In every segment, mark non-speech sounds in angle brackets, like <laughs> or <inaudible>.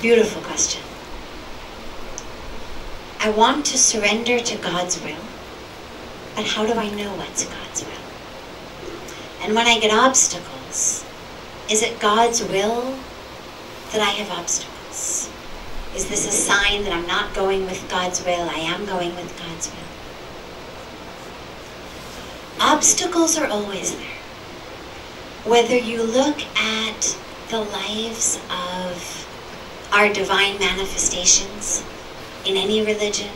Beautiful question. I want to surrender to God's will, but how do I know what's God's will? And when I get obstacles, is it God's will that I have obstacles? Is this a sign that I'm not going with God's will? I am going with God's will. Obstacles are always there. Whether you look at the lives of our divine manifestations in any religion,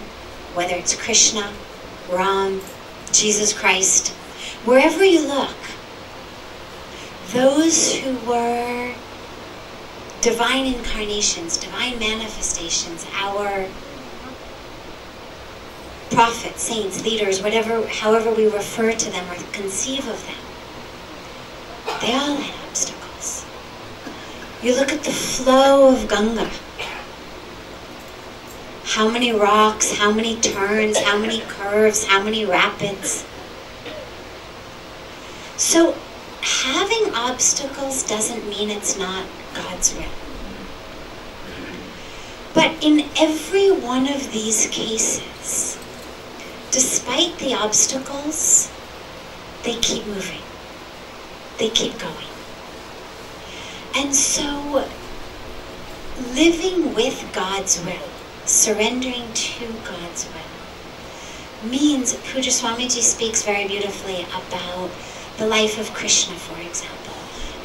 whether it's Krishna, Ram, Jesus Christ, wherever you look, those who were divine incarnations, divine manifestations, our prophets, saints, leaders, whatever, however we refer to them or conceive of them, they all had obstacles. You look at the flow of Ganga. How many rocks, how many turns, how many curves, how many rapids. So having obstacles doesn't mean it's not God's will. But in every one of these cases, despite the obstacles, they keep moving. They keep going. And so, living with God's will, surrendering to God's will, means Pujya Swamiji speaks very beautifully about the life of Krishna, for example,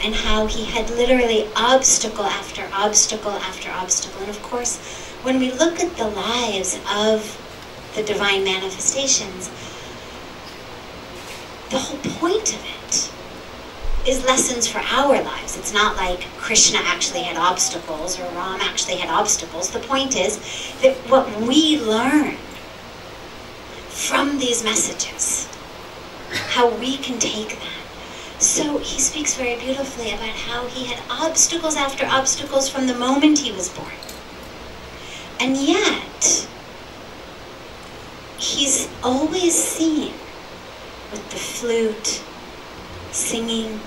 and how he had literally obstacle after obstacle after obstacle. And of course, when we look at the lives of the divine manifestations, the whole point of it is lessons for our lives. It's not like Krishna actually had obstacles or Ram actually had obstacles. The point is that what we learn from these messages how we can take that. So he speaks very beautifully about how he had obstacles after obstacles from the moment he was born. And yet, he's always seen with the flute, singing,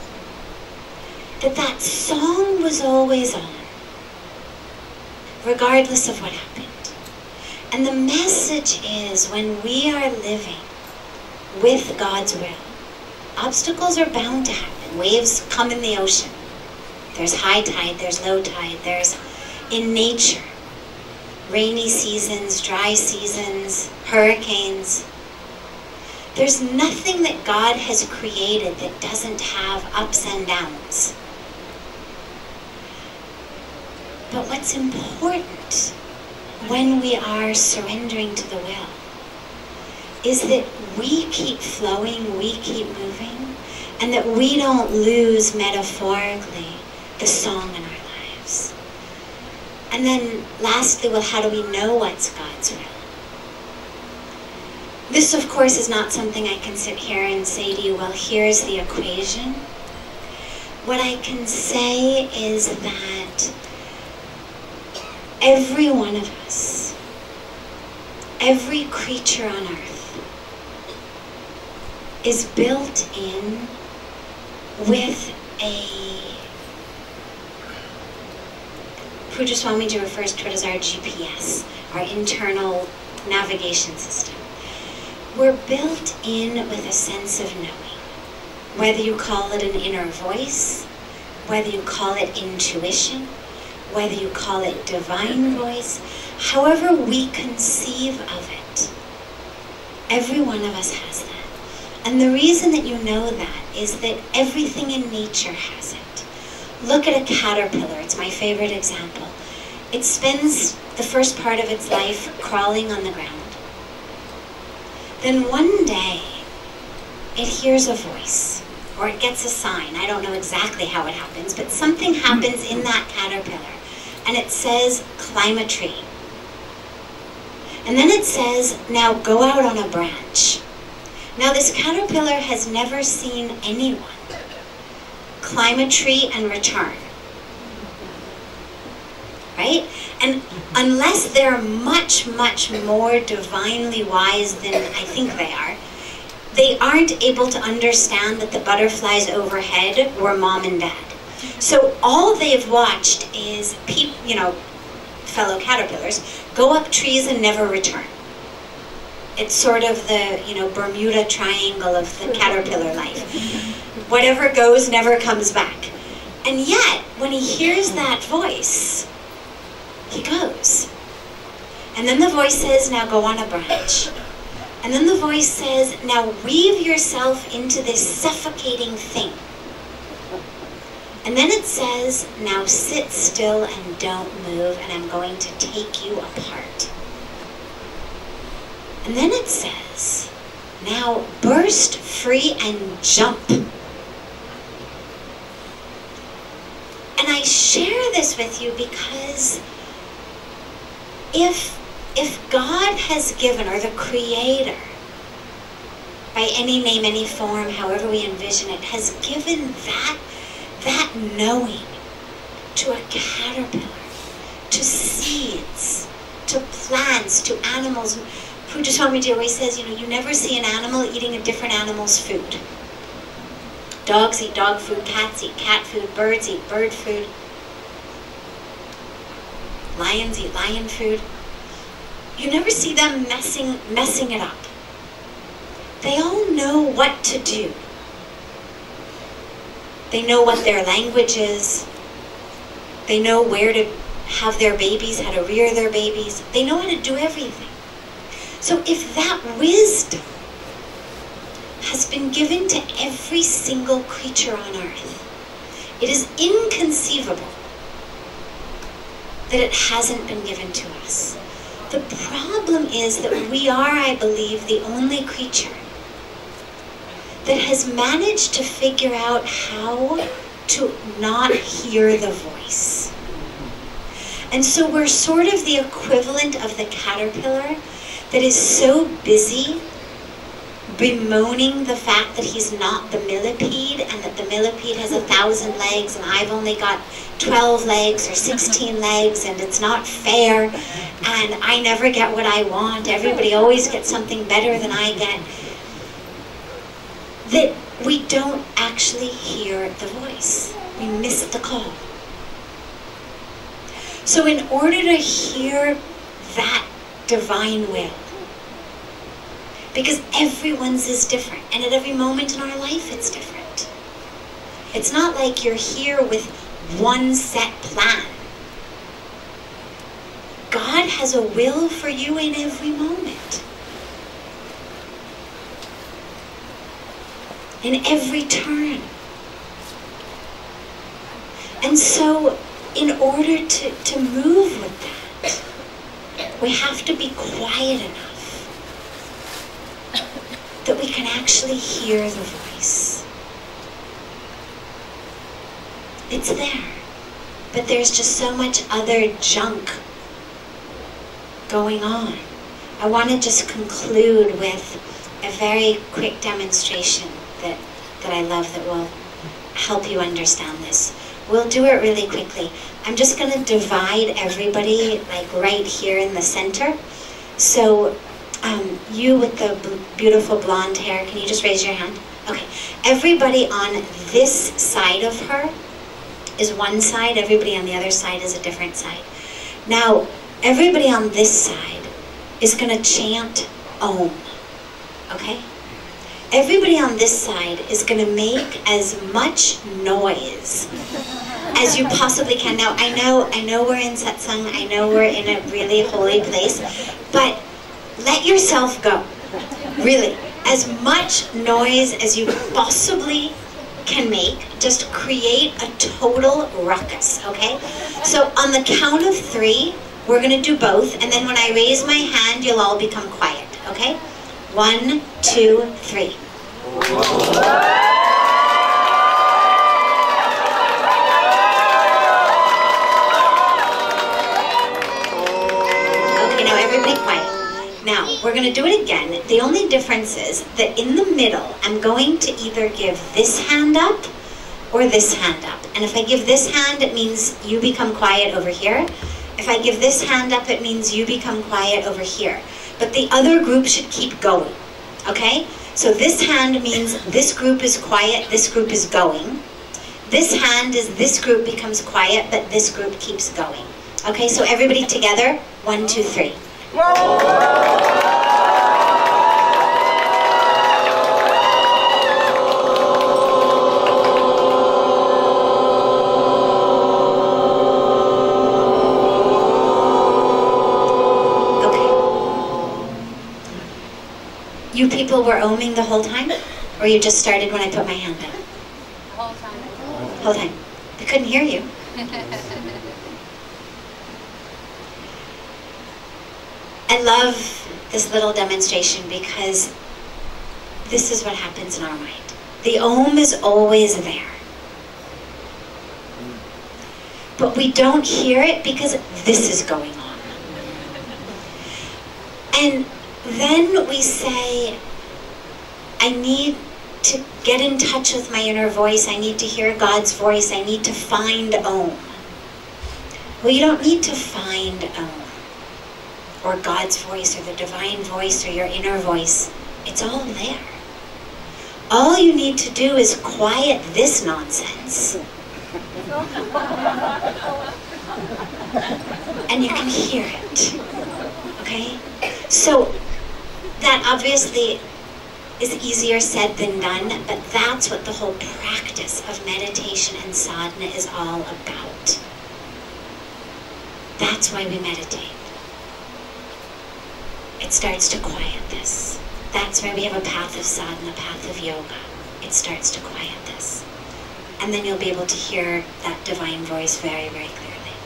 that that song was always on, regardless of what happened. And the message is when we are living with God's will. Obstacles are bound to happen. Waves come in the ocean. There's high tide, there's low tide, there's in nature. Rainy seasons, dry seasons, hurricanes. There's nothing that God has created that doesn't have ups and downs. But what's important when we are surrendering to the will is that we keep flowing, we keep moving, and that we don't lose metaphorically the song in our lives. And then lastly, well, how do we know what's God's will? This, of course, is not something I can sit here and say to you, well, here's the equation. What I can say is that every one of us, every creature on earth, is built in with a Pujya Swamiji refers to it as our GPS, our internal navigation system. We're built in with a sense of knowing. Whether you call it an inner voice, whether you call it intuition, whether you call it divine voice, however we conceive of it, every one of us has that. And the reason that you know that is that everything in nature has it. Look at a caterpillar, it's my favorite example. It spends the first part of its life crawling on the ground. Then one day, it hears a voice, or it gets a sign. I don't know exactly how it happens, but something happens in that caterpillar, and it says, climb a tree. And then it says, now go out on a branch. Now this caterpillar has never seen anyone climb a tree and return. Right? And unless they're much, much more divinely wise than I think they are, they aren't able to understand that the butterflies overhead were mom and dad. So all they've watched is people, you know, fellow caterpillars, go up trees and never return. It's sort of the, you know, Bermuda Triangle of the caterpillar life. Whatever goes never comes back. And yet, when he hears that voice, he goes. And then the voice says, now go on a branch. And then the voice says, now weave yourself into this suffocating thing. And then it says, now sit still and don't move, and I'm going to take you apart. And then it says, now burst free and jump. And I share this with you because if if God has given, or the Creator, by any name, any form, however we envision it, has given that that knowing to a caterpillar, to seeds, to plants, to animals. Pujya Swamiji always says, you know, you never see an animal eating a different animal's food. Dogs eat dog food, cats eat cat food, birds eat bird food, lions eat lion food. You never see them messing messing it up. They all know what to do. They know what their language is. They know where to have their babies, how to rear their babies. They know how to do everything. So if that wisdom has been given to every single creature on earth, it is inconceivable that it hasn't been given to us. The problem is that we are, I believe, the only creature that has managed to figure out how to not hear the voice. And so we're sort of the equivalent of the caterpillar that is so busy bemoaning the fact that he's not the millipede and that the millipede has a thousand legs and I've only got 12 legs or 16 <laughs> legs and it's not fair and I never get what I want. Everybody always gets something better than I get. That we don't actually hear the voice. We miss the call. So in order to hear that divine will, because everyone's is different, and at every moment in our life it's different. It's not like you're here with one set plan. God has a will for you in every moment. In every turn. And so, in order to, to move with that, we have to be quiet enough that we can actually hear the voice. It's there. But there's just so much other junk going on. I want to just conclude with a very quick demonstration that, that I love that will help you understand this. We'll do it really quickly. I'm just going to divide everybody like right here in the center. So um, you with the beautiful blonde hair, can you just raise your hand? Okay. Everybody on this side of her is one side, everybody on the other side is a different side. Now, everybody on this side is going to chant Om. Okay? Everybody on this side is going to make as much noise as you possibly can. Now, I know, I know we're in satsang, I know we're in a really holy place, but let yourself go. Really. As much noise as you possibly can make, just create a total ruckus, okay? So on the count of three, we're gonna do both, and then when I raise my hand, you'll all become quiet, okay? One, two, three. Okay, now everybody quiet. Now, we're going to do it again. The only difference is that in the middle, I'm going to either give this hand up or this hand up. And if I give this hand, it means you become quiet over here. If I give this hand up, it means you become quiet over here. But the other group should keep going, okay? So this hand means this group is quiet, this group is going. This hand is this group becomes quiet, but this group keeps going. Okay, so everybody together. One, two, three. Okay. People were oming the whole time? Or you just started when I put my hand up? The whole time. Whole time. I couldn't hear you. <laughs> I love this little demonstration because this is what happens in our mind. The Om is always there. But we don't hear it because this is going on. And then we say, I need to get in touch with my inner voice. I need to hear God's voice. I need to find Om. Well, you don't need to find Om or God's voice or the divine voice or your inner voice. It's all there. All you need to do is quiet this nonsense. and you can hear it. Okay? So, that obviously is easier said than done, but that's what the whole practice of meditation and sadhana is all about. That's why we meditate. It starts to quiet this. That's why we have a path of sadhana, a path of yoga. It starts to quiet this. And then you'll be able to hear that divine voice very, very clearly.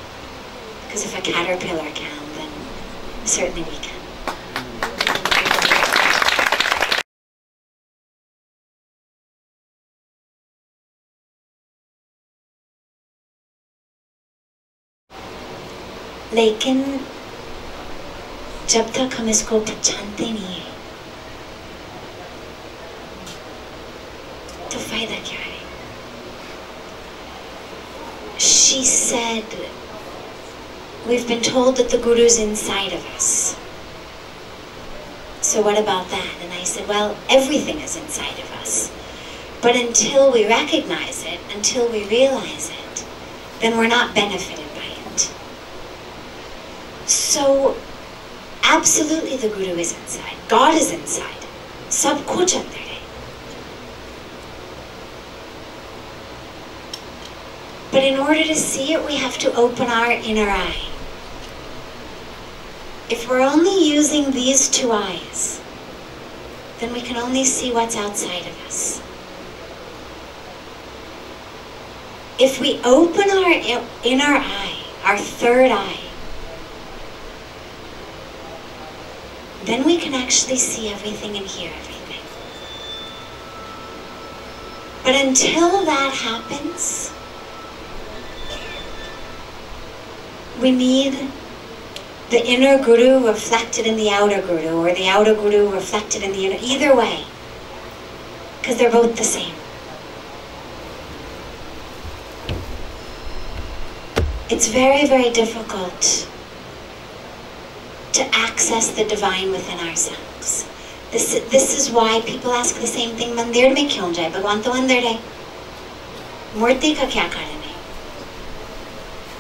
Because if a caterpillar can, then certainly we can. लेकिन जब तक हम इसको पहचानते नहीं है तो फायदा क्या है She said, We've been told that the Guru's inside of us. So, what about that? And I said, Well, everything is inside of us. But until we recognize it, until we realize it, then we're not benefited by it. So, absolutely the Guru is inside. God is inside. Sab. But in order to see it, we have to open our inner eye. If we're only using these two eyes, then we can only see what's outside of us. If we open our inner eye, our third eye, then we can actually see everything and hear everything. But until that happens, we need the inner guru reflected in the outer guru, or the outer guru reflected in the inner, either way, because they're both the same. It's very, very difficult to access the divine within ourselves. This, this is why people ask the same thing, मंदिर में क्यों जाए भगवान तो अंदर है मूर्ति का क्या कारण है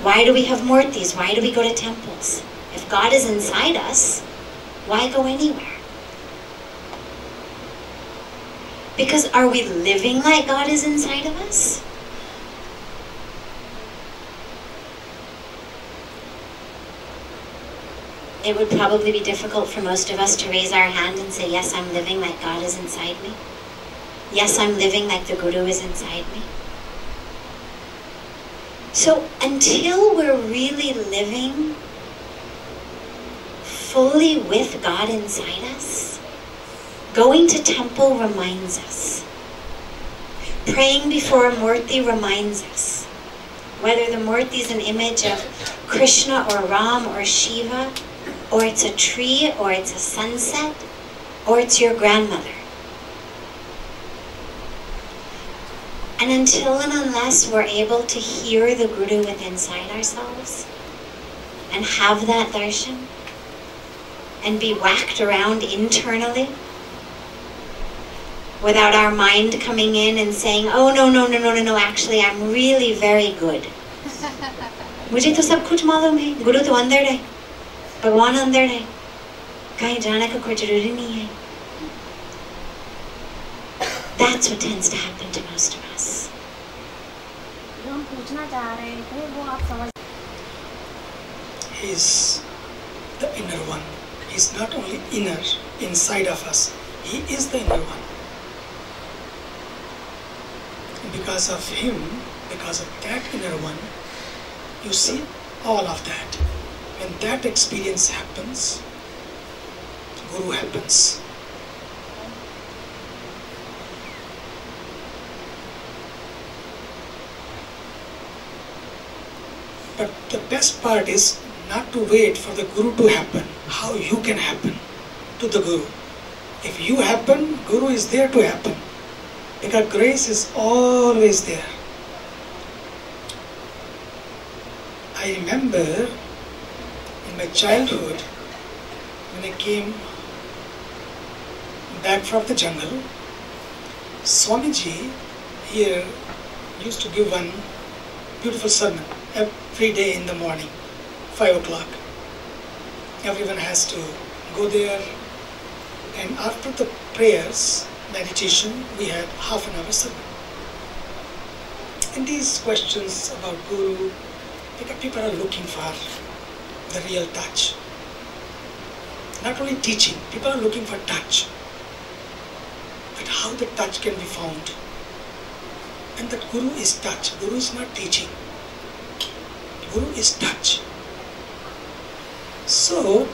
Why do we have murtis? Why do we go to temples? If God is inside us, why go anywhere? Because are we living like God is inside of us? It would probably be difficult for most of us to raise our hand and say, Yes, I'm living like God is inside me. Yes, I'm living like the Guru is inside me. So until we're really living fully with God inside us, going to temple reminds us. Praying before a murti reminds us. Whether the murti is an image of Krishna or Ram or Shiva, or it's a tree, or it's a sunset, or it's your grandmother. And until and unless we're able to hear the Guru within inside ourselves and have that darshan and be whacked around internally without our mind coming in and saying, oh, no, no, no, no, no, no, actually, I'm really very good. मुझे तो सब कुछ मालूम है गुरु तो अंदर है भगवान अंदर है कहीं जाने का कोई जरूरी नहीं है That's what tends to happen to most of us. जो हम पूछना चाह रहे थे वो आप समझ He is the inner one. He is not only inner, inside of us, He is the inner one. Because of Him, because of that inner one, you see all of that. When that experience happens, Guru happens. But the best part is not to wait for the Guru to happen. How you can happen to the Guru. If you happen, Guru is there to happen. Because grace is always there. I remember childhood when I came back from the jungle, Swamiji here used to give one beautiful sermon every day in the morning, 5 o'clock. Everyone has to go there, and after the prayers, meditation, we had half an hour sermon. And these questions about Guru, people are looking for the real touch. Not only teaching, people are looking for touch. But how the touch can be found? And that Guru is touch. Guru is not teaching. Guru is touch. So,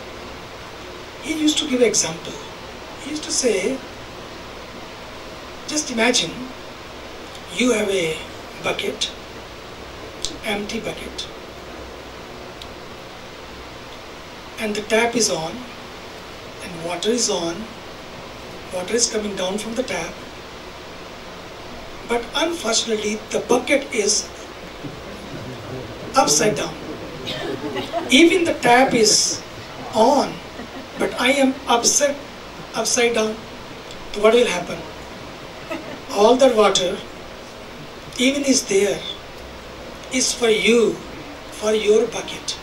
he used to give example. He used to say, just imagine you have a bucket, empty bucket, and the tap is on, and water is on, water is coming down from the tap, but unfortunately the bucket is upside down. Even the tap is on, but I am upside upside down. What will happen? All that water, even is there, is for you, for your bucket,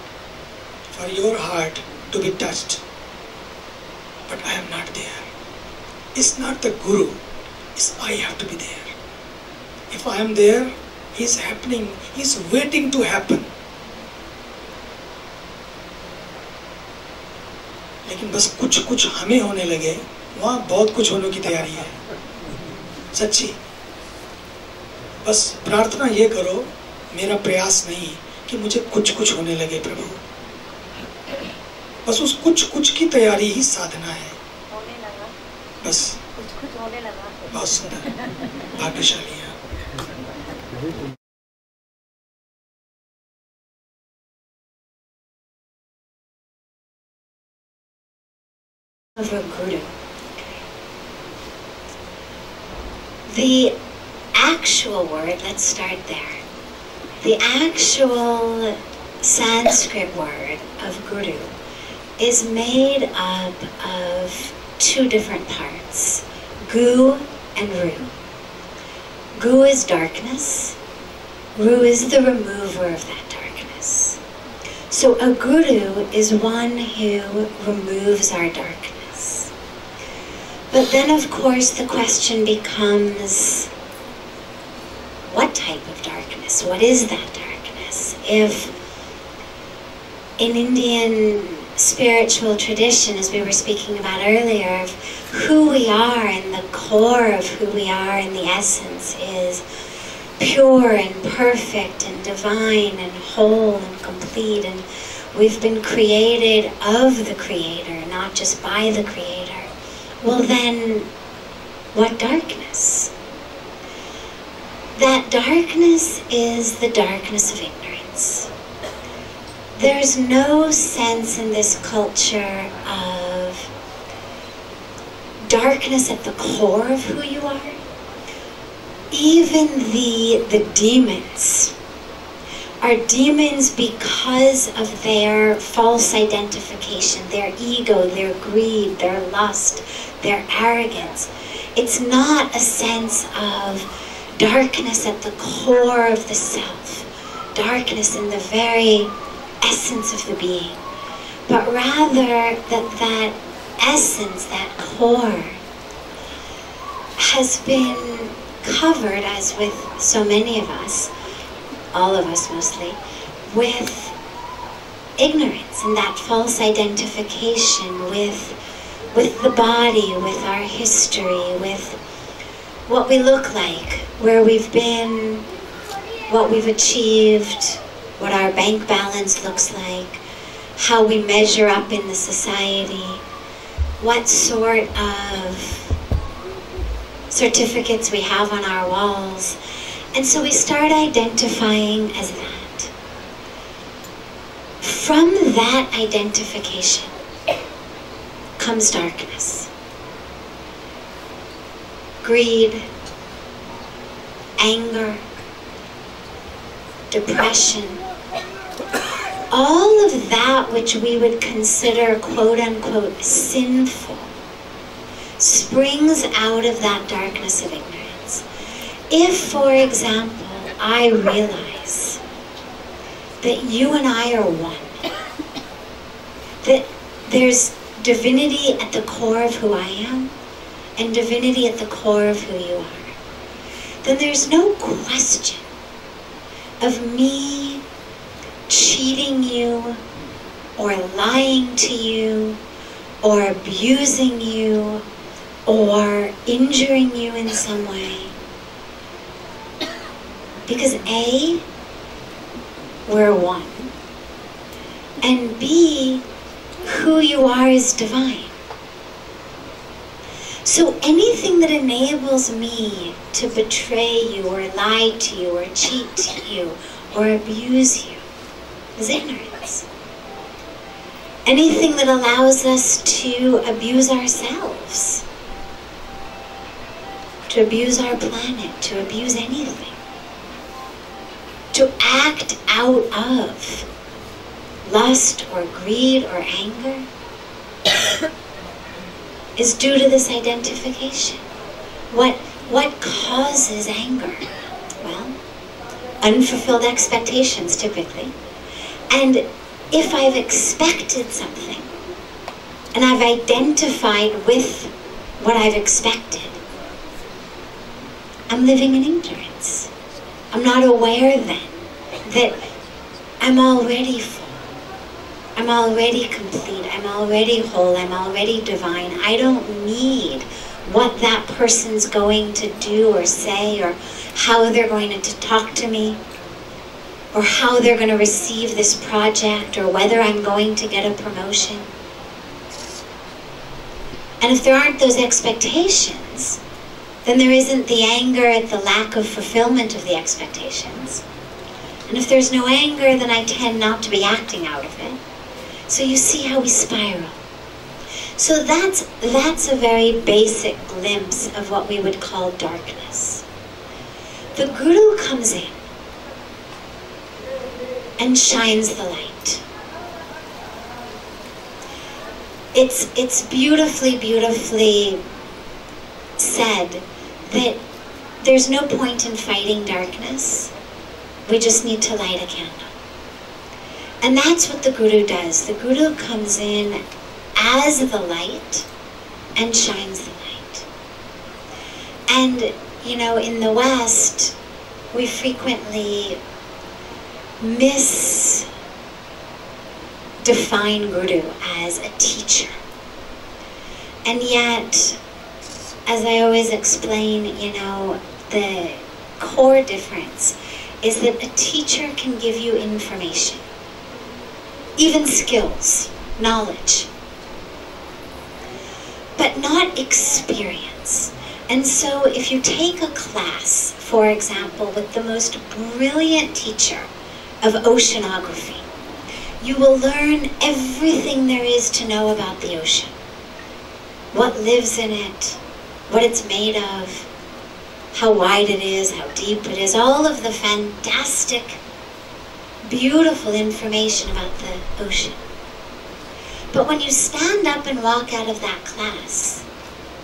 for your heart to be touched. But I am not there. It's not the Guru, it's I have to be there. If I am there, He's happening, He's waiting to happen. लेकिन बस कुछ कुछ हमें होने लगे वहाँ बहुत कुछ होने की तैयारी है सच्ची बस प्रार्थना ये करो मेरा प्रयास नहीं कि मुझे कुछ कुछ होने लगे प्रभु बस उस कुछ कुछ की तैयारी ही साधना है होने लगा बस कुछ कुछ होने लगा बहुत सुंदर भाग्यशाली है of a guru. The actual word, let's start there. The actual Sanskrit word of guru is made up of two different parts gu and ru. Gu is darkness, ru is the remover of that darkness. So a guru is one who removes our darkness. But then, of course, the question becomes what type of darkness? What is that darkness? If in Indian spiritual tradition, as we were speaking about earlier, of who we are and the core of who we are and the essence is pure and perfect and divine and whole and complete. And we've been created of the creator not just by the creator. Well then what darkness? That darkness is the darkness of ignorance there's no sense in this culture of darkness at the core of who you are even the the demons are demons because of their false identification, their ego, their greed, their lust, their arrogance. It's not a sense of darkness at the core of the self, darkness in the very essence of the being, but rather that that essence, that core, has been covered, as with so many of us, all of us mostly, with ignorance and that false identification with with the body, with our history, with what we look like, where we've been, what we've achieved, what our bank balance looks like, how we measure up in the society, what sort of certificates we have on our walls. And so we start identifying as that. From that identification comes darkness. Greed, anger, depression, all of that which we would consider quote unquote sinful springs out of that darkness of ignorance. If, for example, I realize that you and I are one, that there's divinity at the core of who I am and divinity at the core of who you are, then there's no question of me cheating you or lying to you or abusing you or injuring you in some way. Because A, we're one. And B, who you are is divine. So anything that enables me to betray you or lie to you or cheat you or abuse you is ignorance. Anything that allows us to abuse ourselves, to abuse our planet, to abuse anything, to act out of lust or greed or anger <coughs> is due to this identification. What, what causes anger? Well, unfulfilled expectations typically. And if I've expected something and I've identified with what I've expected, I'm living in ignorance. I'm not aware then that I'm already full. I'm already complete. I'm already whole. I'm already divine. I don't need what that person's going to do or say or how they're going to talk to me or how they're going to receive this project or whether I'm going to get a promotion. And if there aren't those expectations, then there isn't the anger at the lack of fulfillment of the expectations. And if there's no anger, then I tend not to be acting out of it. So you see how we spiral. So that's, that's a very basic glimpse of what we would call darkness. The Guru comes in and shines the light. It's, it's beautifully, beautifully said that there's no point in fighting darkness. We just need to light a candle. And that's what the Guru does. The Guru comes in as the light and shines the light. And, you know, in the West, we frequently misdefine Guru as a teacher. And yet, as I always explain, you know, the core difference is that a teacher can give you information, even skills, knowledge, but not experience. And so if you take a class, for example, with the most brilliant teacher of oceanography, you will learn everything there is to know about the ocean. What lives in it, what it's made of, how wide it is, how deep it is, all of the fantastic, beautiful information about the ocean. But when you stand up and walk out of that class,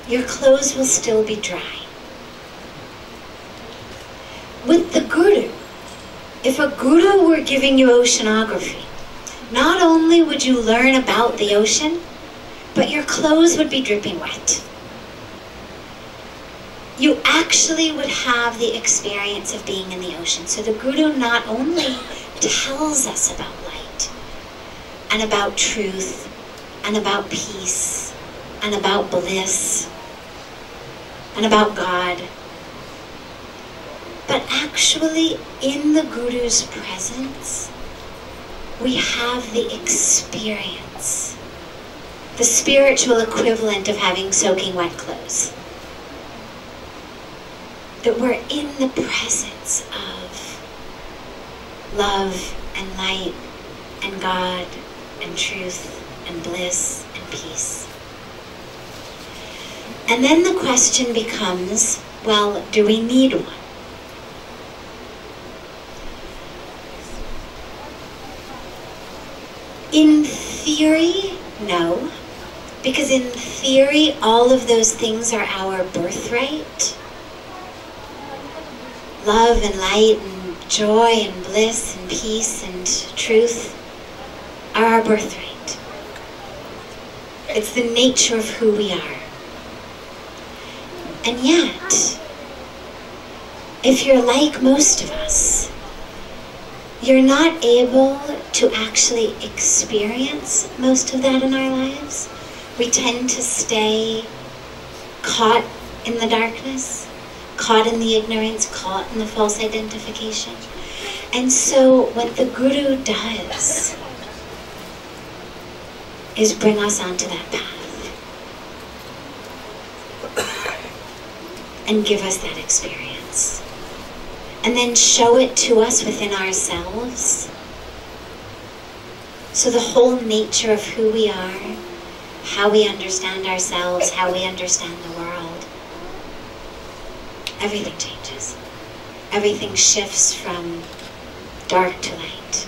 your clothes will still be dry. With the Guru, if a guru were giving you oceanography, not only would you learn about the ocean, but your clothes would be dripping wet. You actually would have the experience of being in the ocean. So the guru not only tells us about light and about truth and about peace and about bliss and about God, but actually in the guru's presence, we have the experience, the spiritual equivalent of having soaking wet clothes. That we're in the presence of love and light and God and truth and bliss and peace. And then the question becomes well, do we need one? In theory, no. Because in theory, all of those things are our birthright. Love and light and joy and bliss and peace and truth are our birthright. It's the nature of who we are. And yet, if you're like most of us, you're not able to actually experience most of that in our lives. We tend to stay caught in the darkness, caught in the ignorance, caught in the false identification. And so, what the Guru does is bring us onto that path <coughs> and give us that experience and then show it to us within ourselves. So the whole nature of who we are, how we understand ourselves, how we understand the world, everything changes. Everything shifts from dark to light.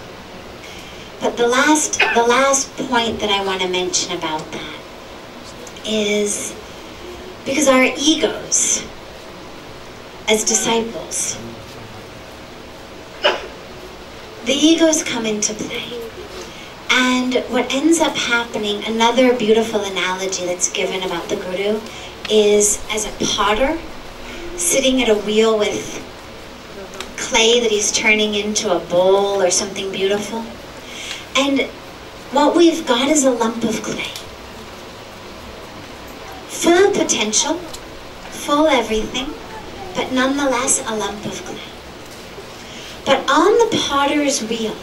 But the last the last point that I want to mention about that is because our egos as disciples the egos come into play. And what ends up happening, another beautiful analogy that's given about the guru, is as a potter sitting at a wheel with clay that he's turning into a bowl or something beautiful. And what we've got is a lump of clay. Full potential, full everything, but nonetheless a lump of clay. But on the potter's wheel,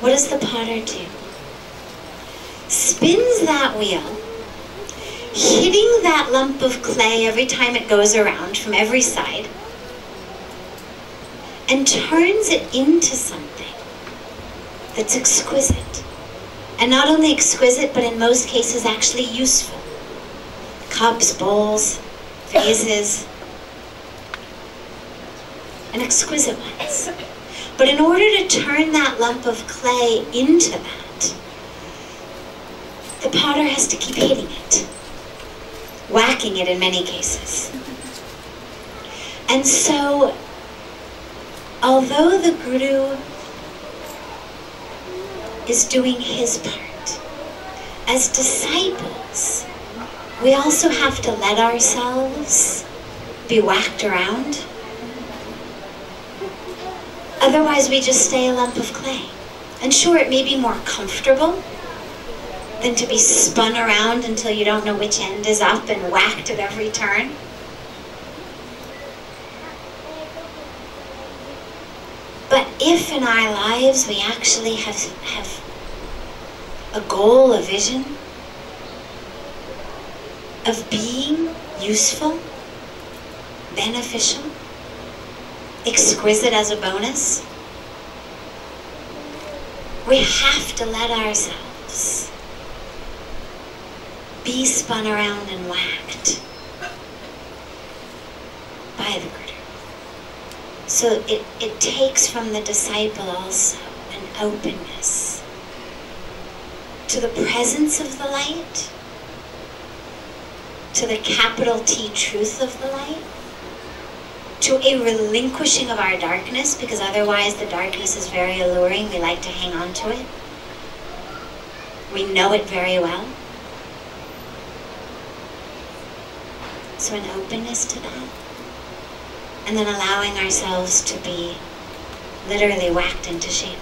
what does the potter do? Spins that wheel, hitting that lump of clay every time it goes around from every side, and turns it into something that's exquisite. And not only exquisite, but in most cases actually useful. Cups, bowls, <laughs> vases, exquisite ones. But in order to turn that lump of clay into that, the potter has to keep hitting it, whacking it in many cases. And so, although the Guru is doing his part, as disciples, we also have to let ourselves be whacked around Otherwise, we just stay a lump of clay. And sure, it may be more comfortable than to be spun around until you don't know which end is up and whacked at every turn. But if in our lives we actually have, have a goal, a vision of being useful, beneficial, exquisite as a bonus, we have to let ourselves be spun around and whacked by the Guru. So it, it takes from the disciple also an openness to the presence of the light, to the capital T truth of the light, to a relinquishing of our darkness, because otherwise the darkness is very alluring. We like to hang on to it. We know it very well. So, an openness to that. And then allowing ourselves to be literally whacked into shape.